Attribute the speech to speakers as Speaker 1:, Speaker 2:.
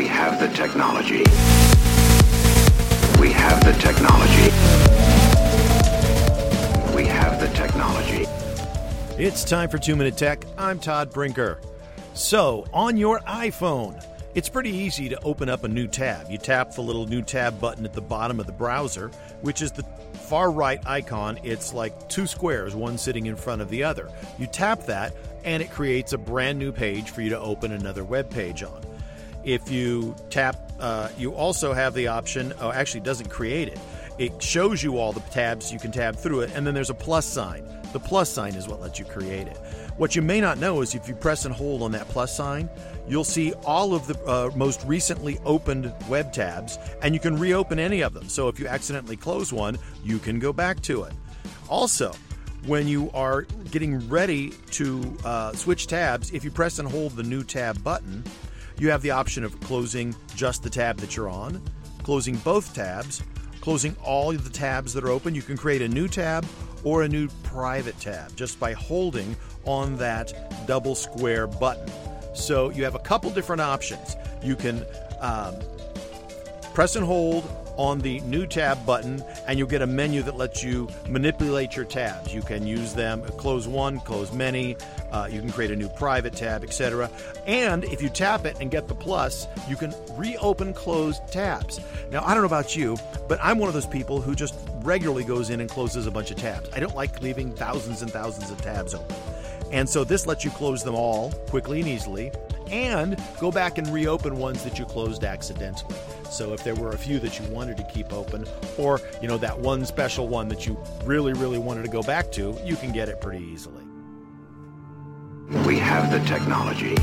Speaker 1: We have the technology. We have the technology. We have the technology.
Speaker 2: It's time for Two Minute Tech. I'm Todd Brinker. So, on your iPhone, it's pretty easy to open up a new tab. You tap the little new tab button at the bottom of the browser, which is the far right icon. It's like two squares, one sitting in front of the other. You tap that, and it creates a brand new page for you to open another web page on. If you tap, uh, you also have the option, oh, actually, doesn't create it. It shows you all the tabs you can tab through it, and then there's a plus sign. The plus sign is what lets you create it. What you may not know is if you press and hold on that plus sign, you'll see all of the uh, most recently opened web tabs, and you can reopen any of them. So if you accidentally close one, you can go back to it. Also, when you are getting ready to uh, switch tabs, if you press and hold the new tab button, you have the option of closing just the tab that you're on, closing both tabs, closing all the tabs that are open. You can create a new tab or a new private tab just by holding on that double square button. So you have a couple different options. You can um, press and hold on the new tab button and you'll get a menu that lets you manipulate your tabs. You can use them, close one, close many, uh, you can create a new private tab, etc. And if you tap it and get the plus, you can reopen closed tabs. Now, I don't know about you, but I'm one of those people who just regularly goes in and closes a bunch of tabs. I don't like leaving thousands and thousands of tabs open. And so this lets you close them all quickly and easily and go back and reopen ones that you closed accidentally. So if there were a few that you wanted to keep open or, you know, that one special one that you really really wanted to go back to, you can get it pretty easily.
Speaker 1: We have the technology.